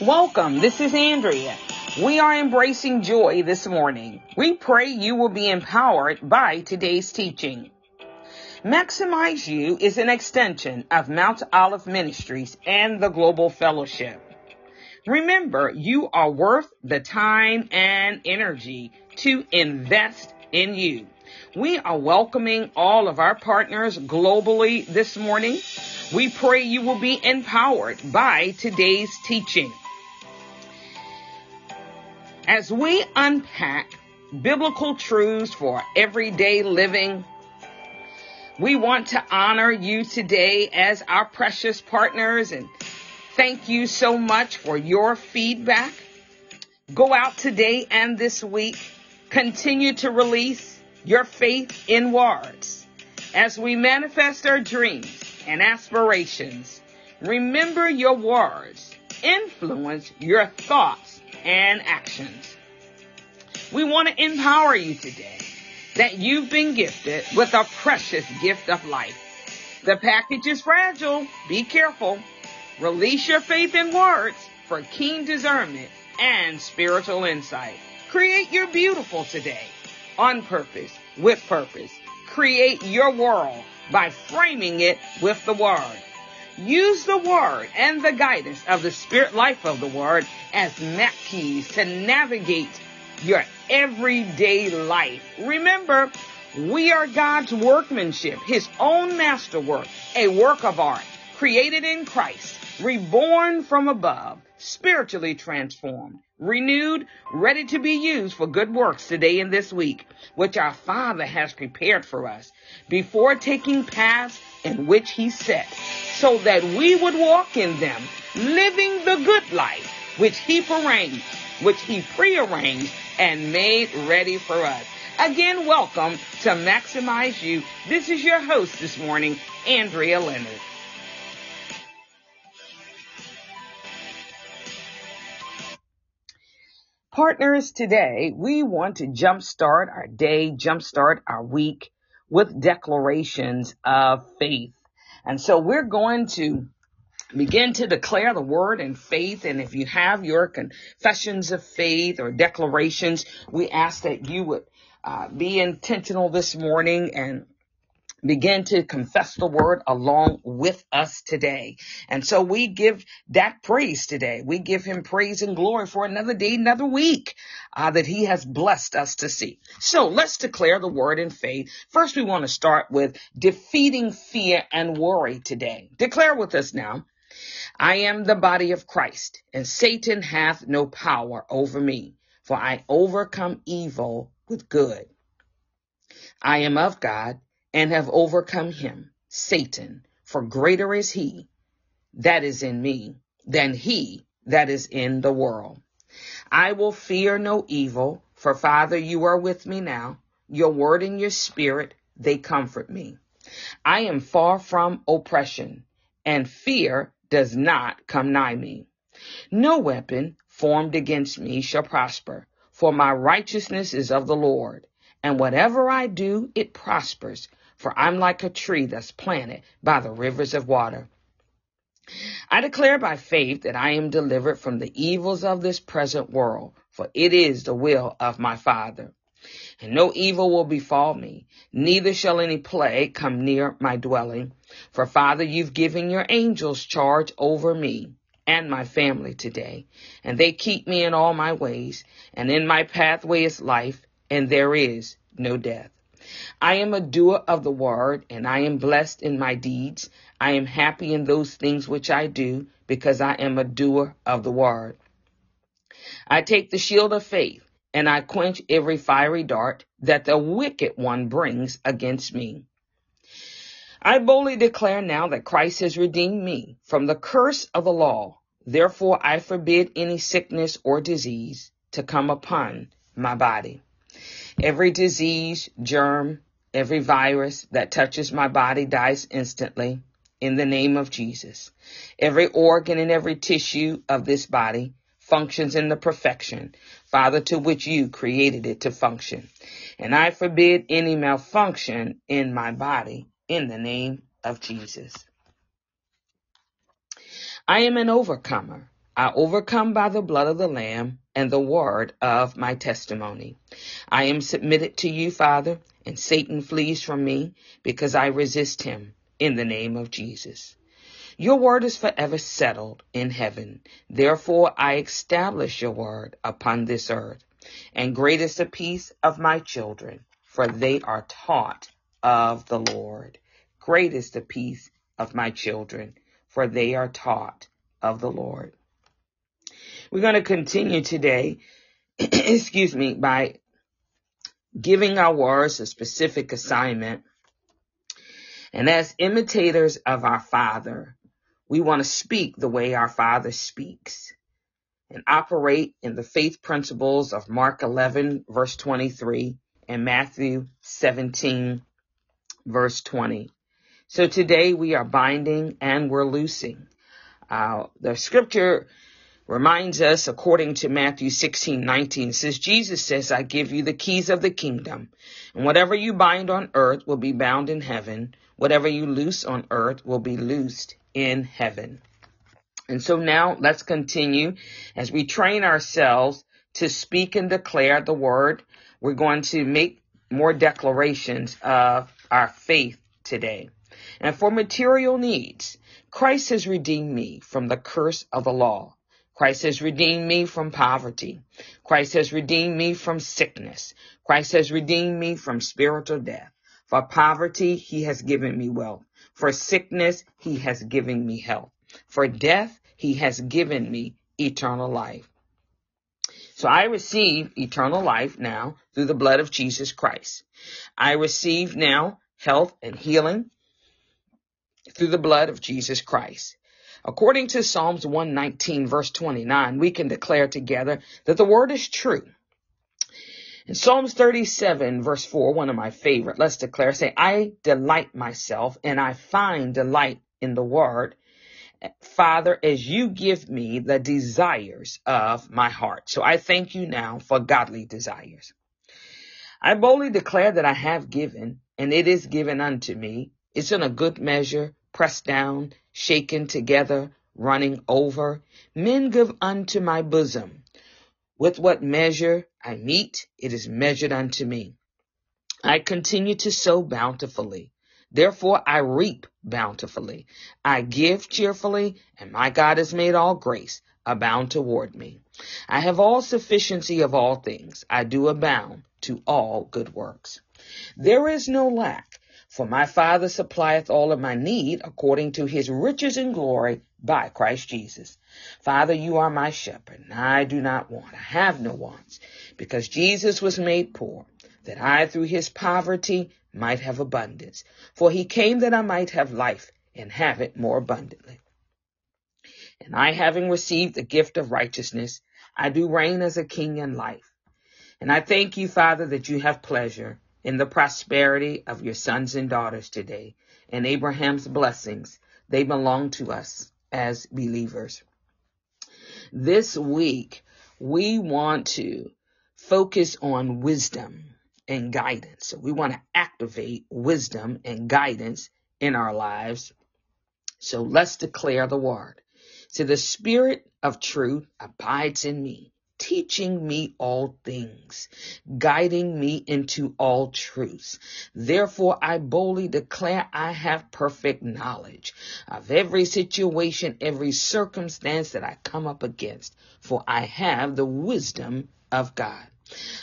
Welcome. This is Andrea. We are embracing joy this morning. We pray you will be empowered by today's teaching. Maximize You is an extension of Mount Olive Ministries and the Global Fellowship. Remember, you are worth the time and energy to invest in you. We are welcoming all of our partners globally this morning. We pray you will be empowered by today's teaching. As we unpack biblical truths for everyday living, we want to honor you today as our precious partners and thank you so much for your feedback. Go out today and this week. Continue to release your faith in words as we manifest our dreams and aspirations. Remember your words influence your thoughts and actions. We want to empower you today that you've been gifted with a precious gift of life. The package is fragile. Be careful. Release your faith in words for keen discernment and spiritual insight. Create your beautiful today on purpose, with purpose. Create your world by framing it with the word. Use the word and the guidance of the spirit life of the word as map keys to navigate your everyday life. Remember, we are God's workmanship, his own masterwork, a work of art created in Christ, reborn from above, spiritually transformed, renewed, ready to be used for good works today and this week, which our Father has prepared for us before taking paths in which he set so that we would walk in them, living the good life which he arranged, which he prearranged and made ready for us. Again, welcome to Maximize You. This is your host this morning, Andrea Leonard. Partners, today we want to jumpstart our day, jumpstart our week with declarations of faith. And so we're going to begin to declare the word in faith. And if you have your confessions of faith or declarations, we ask that you would uh, be intentional this morning and begin to confess the word along with us today. And so we give that praise today. We give him praise and glory for another day, another week uh, that he has blessed us to see. So let's declare the word in faith. First, we want to start with defeating fear and worry today. Declare with us now. I am the body of Christ, and Satan hath no power over me, for I overcome evil with good. I am of God and have overcome him, Satan, for greater is he that is in me than he that is in the world. I will fear no evil, for Father, you are with me now. Your word and your spirit, they comfort me. I am far from oppression, and fear does not come nigh me. No weapon formed against me shall prosper, for my righteousness is of the Lord, and whatever I do, it prospers for I'm like a tree that's planted by the rivers of water. I declare by faith that I am delivered from the evils of this present world, for it is the will of my Father. And no evil will befall me, neither shall any plague come near my dwelling. For Father, you've given your angels charge over me and my family today, and they keep me in all my ways, and in my pathway is life, and there is no death. I am a doer of the word, and I am blessed in my deeds. I am happy in those things which I do, because I am a doer of the word. I take the shield of faith, and I quench every fiery dart that the wicked one brings against me. I boldly declare now that Christ has redeemed me from the curse of the law. Therefore, I forbid any sickness or disease to come upon my body. Every disease, germ, every virus that touches my body dies instantly in the name of Jesus. Every organ and every tissue of this body functions in the perfection, Father, to which you created it to function. And I forbid any malfunction in my body in the name of Jesus. I am an overcomer. I overcome by the blood of the Lamb and the word of my testimony. I am submitted to you, Father, and Satan flees from me because I resist him in the name of Jesus. Your word is forever settled in heaven. Therefore, I establish your word upon this earth. And great is the peace of my children, for they are taught of the Lord. Great is the peace of my children, for they are taught of the Lord. We're going to continue today, excuse me, by giving our words a specific assignment. And as imitators of our Father, we want to speak the way our Father speaks and operate in the faith principles of Mark 11, verse 23, and Matthew 17, verse 20. So today we are binding and we're loosing. Uh, the scripture reminds us, according to Matthew 16, 19, says, Jesus says, I give you the keys of the kingdom, and whatever you bind on earth will be bound in heaven. Whatever you loose on earth will be loosed in heaven. And so now let's continue as we train ourselves to speak and declare the word. We're going to make more declarations of our faith today. And for material needs, Christ has redeemed me from the curse of the law. Christ has redeemed me from poverty. Christ has redeemed me from sickness. Christ has redeemed me from spiritual death. For poverty, he has given me wealth. For sickness, he has given me health. For death, he has given me eternal life. So I receive eternal life now through the blood of Jesus Christ. I receive now health and healing through the blood of Jesus Christ. According to Psalms 119 verse 29, we can declare together that the word is true. In Psalms 37 verse 4, one of my favorite, let's declare, say, I delight myself and I find delight in the word. Father, as you give me the desires of my heart. So I thank you now for godly desires. I boldly declare that I have given and it is given unto me. It's in a good measure, pressed down, shaken together, running over. Men give unto my bosom. With what measure I meet, it is measured unto me. I continue to sow bountifully. Therefore I reap bountifully. I give cheerfully, and my God has made all grace abound toward me. I have all sufficiency of all things. I do abound to all good works. There is no lack for my Father supplieth all of my need according to his riches and glory by Christ Jesus. Father, you are my shepherd, and I do not want. I have no wants, because Jesus was made poor, that I through his poverty might have abundance. For he came that I might have life and have it more abundantly. And I, having received the gift of righteousness, I do reign as a king in life. And I thank you, Father, that you have pleasure in the prosperity of your sons and daughters today and Abraham's blessings. They belong to us as believers. This week, we want to focus on wisdom and guidance. So we want to activate wisdom and guidance in our lives. So let's declare the word. So the spirit of truth abides in me teaching me all things, guiding me into all truths. Therefore, I boldly declare I have perfect knowledge of every situation, every circumstance that I come up against, for I have the wisdom of God.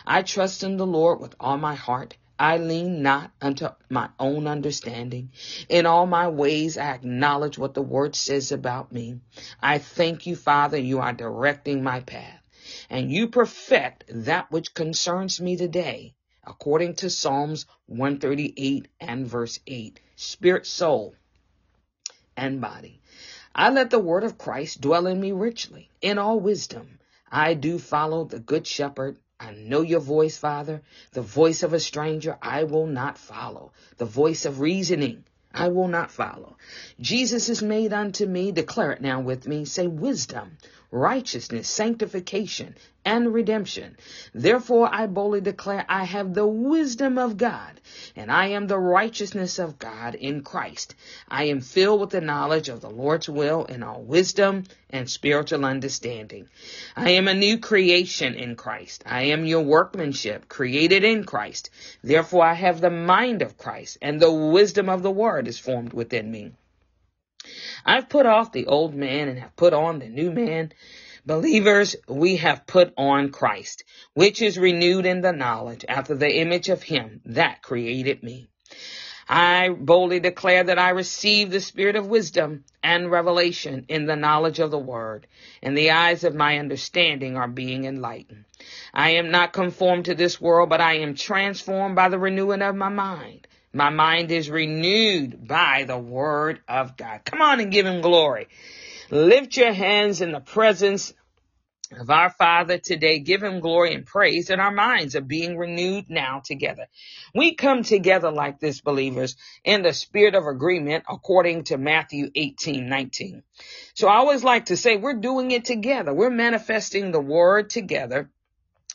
I trust in the Lord with all my heart. I lean not unto my own understanding. In all my ways, I acknowledge what the word says about me. I thank you, Father, you are directing my path and you perfect that which concerns me today, according to Psalms 138 and verse 8, spirit, soul, and body. I let the word of Christ dwell in me richly, in all wisdom. I do follow the good shepherd. I know your voice, Father. The voice of a stranger I will not follow. The voice of reasoning I will not follow. Jesus is made unto me, declare it now with me, say wisdom, righteousness, sanctification, and redemption. Therefore I boldly declare I have the wisdom of God, and I am the righteousness of God in Christ. I am filled with the knowledge of the Lord's will in all wisdom and spiritual understanding. I am a new creation in Christ. I am your workmanship created in Christ. Therefore I have the mind of Christ and the wisdom of the word is formed within me. I've put off the old man and have put on the new man. Believers, we have put on Christ, which is renewed in the knowledge after the image of him that created me. I boldly declare that I receive the spirit of wisdom and revelation in the knowledge of the word, and the eyes of my understanding are being enlightened. I am not conformed to this world, but I am transformed by the renewing of my mind. My mind is renewed by the word of God. Come on and give him glory. Lift your hands in the presence of our Father today. Give him glory and praise and our minds are being renewed now together. We come together like this, believers, in the spirit of agreement according to Matthew 18, 19. So I always like to say we're doing it together. We're manifesting the word together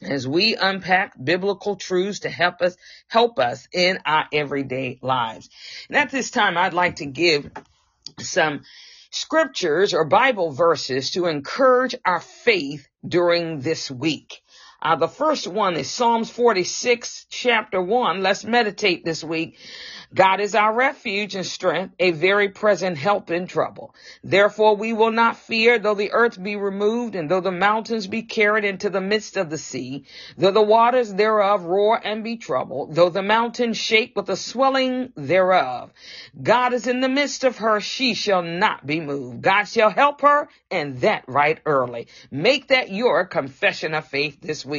as we unpack biblical truths to help us help us in our everyday lives. And at this time I'd like to give some scriptures or Bible verses to encourage our faith during this week. Uh, the first one is Psalms 46, chapter 1. Let's meditate this week. God is our refuge and strength, a very present help in trouble. Therefore we will not fear, though the earth be removed, and though the mountains be carried into the midst of the sea, though the waters thereof roar and be troubled, though the mountains shake with the swelling thereof. God is in the midst of her, she shall not be moved. God shall help her, and that right early. Make that your confession of faith this week.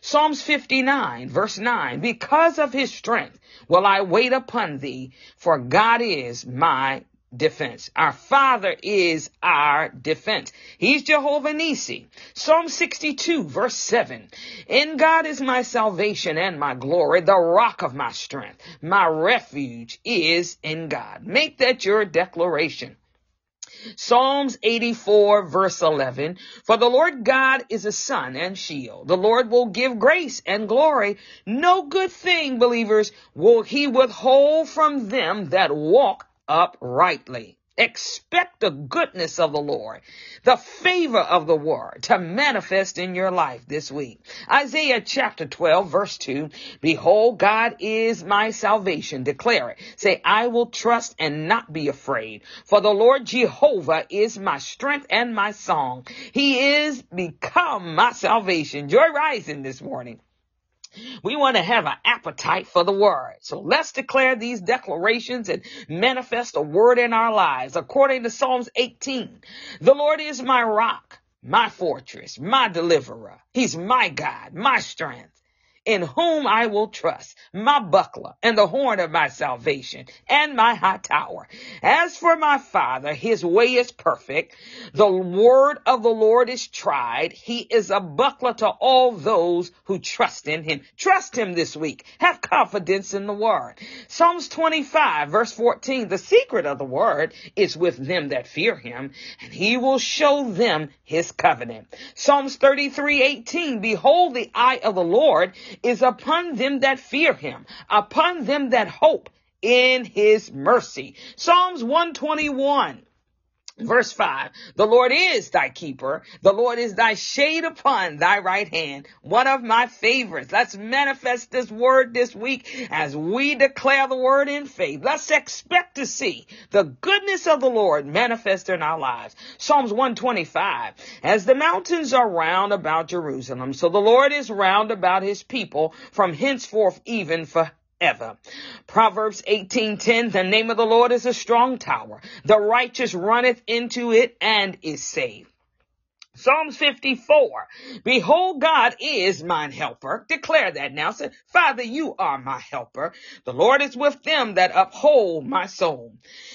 Psalms 59, verse 9, because of his strength will I wait upon thee, for God is my defense. Our Father is our defense. He's Jehovah Nisi. Psalm 62 verse 7. In God is my salvation and my glory, the rock of my strength. My refuge is in God. Make that your declaration. Psalms 84 verse 11. For the Lord God is a sun and shield. The Lord will give grace and glory. No good thing, believers, will he withhold from them that walk uprightly. Expect the goodness of the Lord, the favor of the word to manifest in your life this week. Isaiah chapter 12 verse 2. Behold, God is my salvation. Declare it. Say, I will trust and not be afraid. For the Lord Jehovah is my strength and my song. He is become my salvation. Joy rising this morning. We want to have an appetite for the word. So let's declare these declarations and manifest a word in our lives. According to Psalms 18, the Lord is my rock, my fortress, my deliverer. He's my God, my strength in whom I will trust, my buckler and the horn of my salvation and my high tower. As for my father, his way is perfect. The word of the Lord is tried. He is a buckler to all those who trust in him. Trust him this week. Have confidence in the word. Psalms 25 verse 14, the secret of the word is with them that fear him and he will show them his covenant. Psalms 33, 18, behold the eye of the Lord is upon them that fear him, upon them that hope in his mercy. Psalms 121. Verse 5, the Lord is thy keeper. The Lord is thy shade upon thy right hand. One of my favorites. Let's manifest this word this week as we declare the word in faith. Let's expect to see the goodness of the Lord manifest in our lives. Psalms 125, as the mountains are round about Jerusalem, so the Lord is round about his people from henceforth even for ever. Proverbs 18:10 The name of the Lord is a strong tower. The righteous runneth into it and is saved. Psalms 54. Behold, God is mine helper. Declare that now. Say, Father, you are my helper. The Lord is with them that uphold my soul.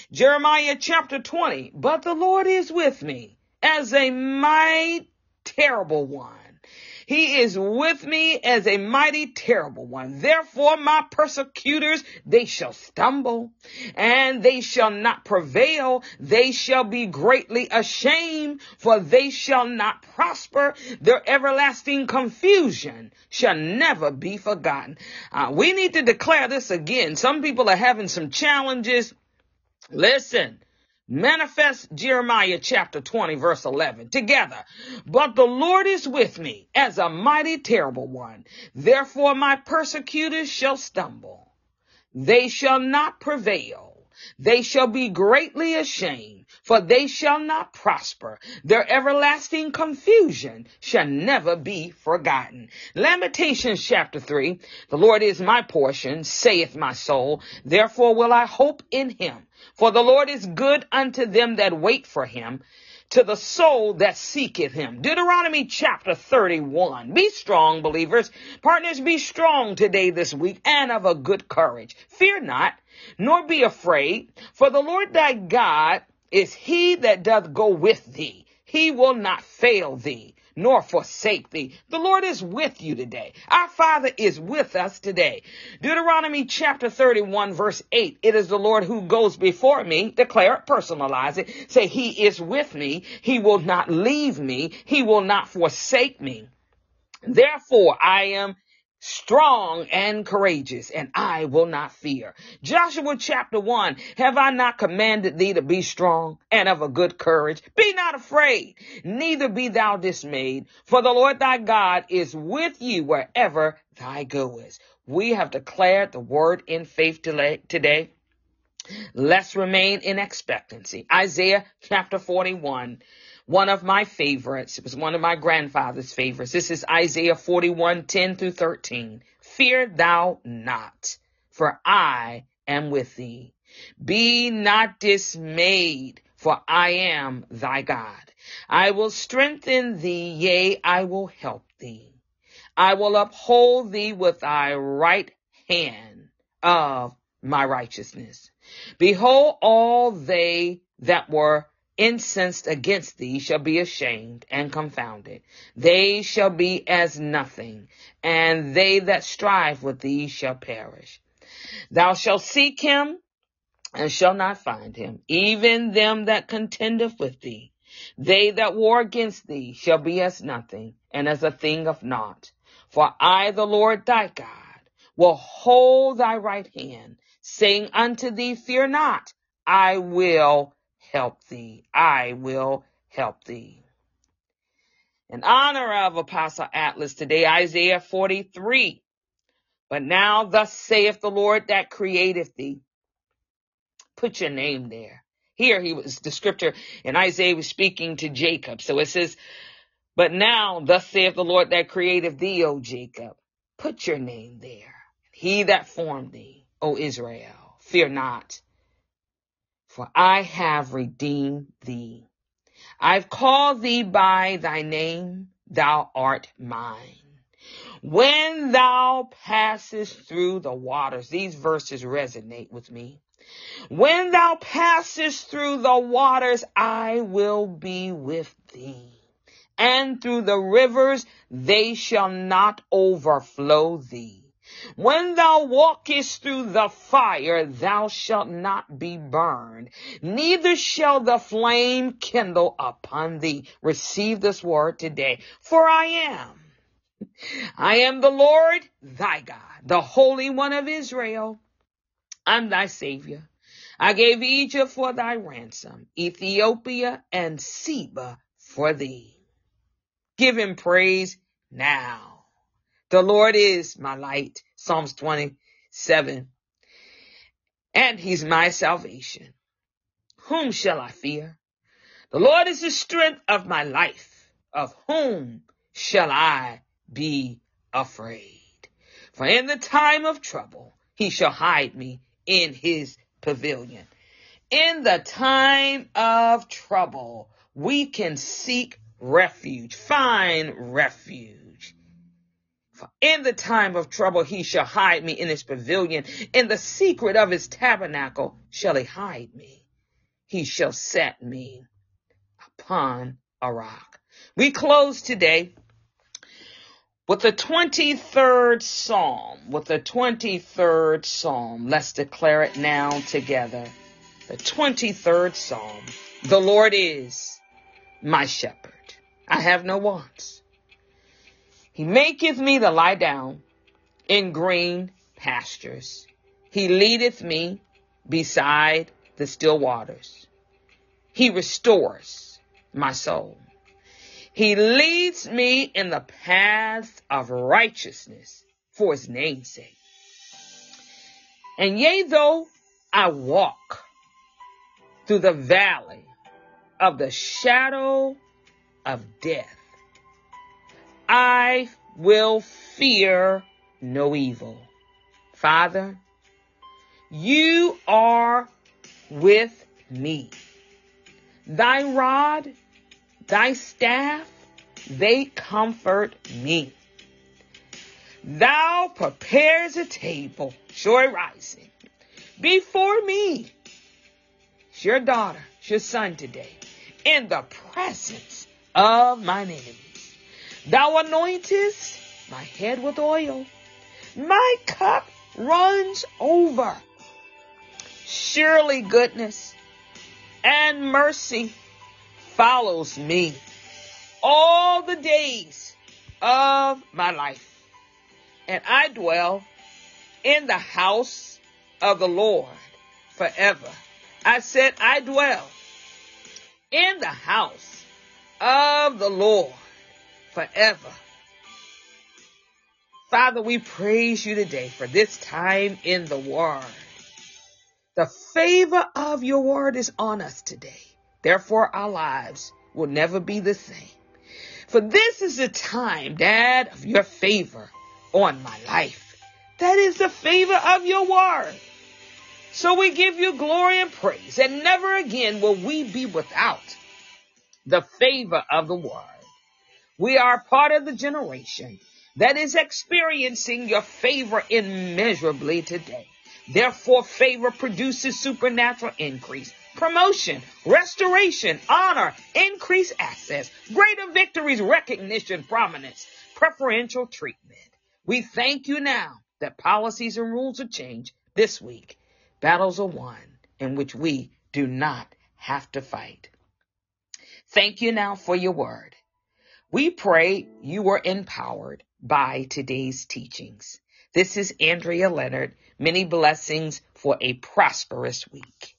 Jeremiah chapter 20. But the Lord is with me as a mighty terrible one. He is with me as a mighty terrible one. Therefore my persecutors, they shall stumble and they shall not prevail. They shall be greatly ashamed for they shall not prosper. Their everlasting confusion shall never be forgotten. Uh, we need to declare this again. Some people are having some challenges. Listen. Manifest Jeremiah chapter 20 verse 11 together. But the Lord is with me as a mighty terrible one. Therefore my persecutors shall stumble. They shall not prevail. They shall be greatly ashamed, for they shall not prosper. Their everlasting confusion shall never be forgotten. Lamentations chapter 3. The Lord is my portion, saith my soul. Therefore will I hope in him. For the Lord is good unto them that wait for him, to the soul that seeketh him. Deuteronomy chapter 31. Be strong, believers. Partners, be strong today, this week, and of a good courage. Fear not, nor be afraid, for the Lord thy God is he that doth go with thee. He will not fail thee nor forsake thee. The Lord is with you today. Our Father is with us today. Deuteronomy chapter 31 verse 8. It is the Lord who goes before me. Declare it, personalize it. Say, He is with me. He will not leave me. He will not forsake me. Therefore, I am strong and courageous, and I will not fear. Joshua chapter 1, have I not commanded thee to be strong and of a good courage? Be not afraid, neither be thou dismayed, for the Lord thy God is with you wherever thou goest. We have declared the word in faith today. Let's remain in expectancy. Isaiah chapter 41 one of my favorites. It was one of my grandfather's favorites. This is Isaiah 41, 10 through 13. Fear thou not, for I am with thee. Be not dismayed, for I am thy God. I will strengthen thee, yea, I will help thee. I will uphold thee with thy right hand of my righteousness. Behold, all they that were incensed against thee shall be ashamed and confounded. They shall be as nothing, and they that strive with thee shall perish. Thou shalt seek him and shall not find him, even them that contendeth with thee. They that war against thee shall be as nothing, and as a thing of naught. For I, the Lord thy God, will hold thy right hand, saying unto thee, Fear not, I will help thee. I will help thee. In honor of Apostle Atlas today, Isaiah 43. But now thus saith the Lord that created thee. Put your name there. Here he was, the scripture and Isaiah was speaking to Jacob. So it says, but now thus saith the Lord that created thee, O Jacob. Put your name there. He that formed thee, O Israel. Fear not for I have redeemed thee. I've called thee by thy name, thou art mine. When thou passest through the waters, these verses resonate with me. When thou passest through the waters, I will be with thee. And through the rivers, they shall not overflow thee. When thou walkest through the fire, thou shalt not be burned, neither shall the flame kindle upon thee. Receive this word today, for I am. I am the Lord thy God, the Holy One of Israel. I'm thy Savior. I gave Egypt for thy ransom, Ethiopia and Seba for thee. Give him praise now. The Lord is my light. Psalms 27. And he's my salvation. Whom shall I fear? The Lord is the strength of my life. Of whom shall I be afraid? For in the time of trouble, he shall hide me in his pavilion. In the time of trouble, we can seek refuge, find refuge. In the time of trouble, he shall hide me in his pavilion. In the secret of his tabernacle shall he hide me. He shall set me upon a rock. We close today with the 23rd Psalm, with the 23rd Psalm, let's declare it now together. The 23rd Psalm. The Lord is my shepherd. I have no wants. He maketh me to lie down in green pastures. He leadeth me beside the still waters. He restores my soul. He leads me in the paths of righteousness for his name's sake. And yea, though I walk through the valley of the shadow of death, I will fear no evil. Father, you are with me. Thy rod Thy staff, they comfort me. Thou prepares a table, joy rising, before me. It's your daughter, it's your son today, in the presence of mine enemies. Thou anointest my head with oil. My cup runs over. Surely goodness and mercy follows me all the days of my life. And I dwell in the house of the Lord forever. I said, I dwell in the house of the Lord forever. Father, we praise you today for this time in the word. The favor of your word is on us today. Therefore, our lives will never be the same. For this is the time, Dad, of your favor on my life. That is the favor of your word. So we give you glory and praise, and never again will we be without the favor of the word. We are part of the generation that is experiencing your favor immeasurably today. Therefore, favor produces supernatural increase promotion, restoration, honor, increased access, greater victories, recognition, prominence, preferential treatment. We thank you now that policies and rules are changed this week. Battles are won in which we do not have to fight. Thank you now for your word. We pray you were empowered by today's teachings. This is Andrea Leonard. Many blessings for a prosperous week.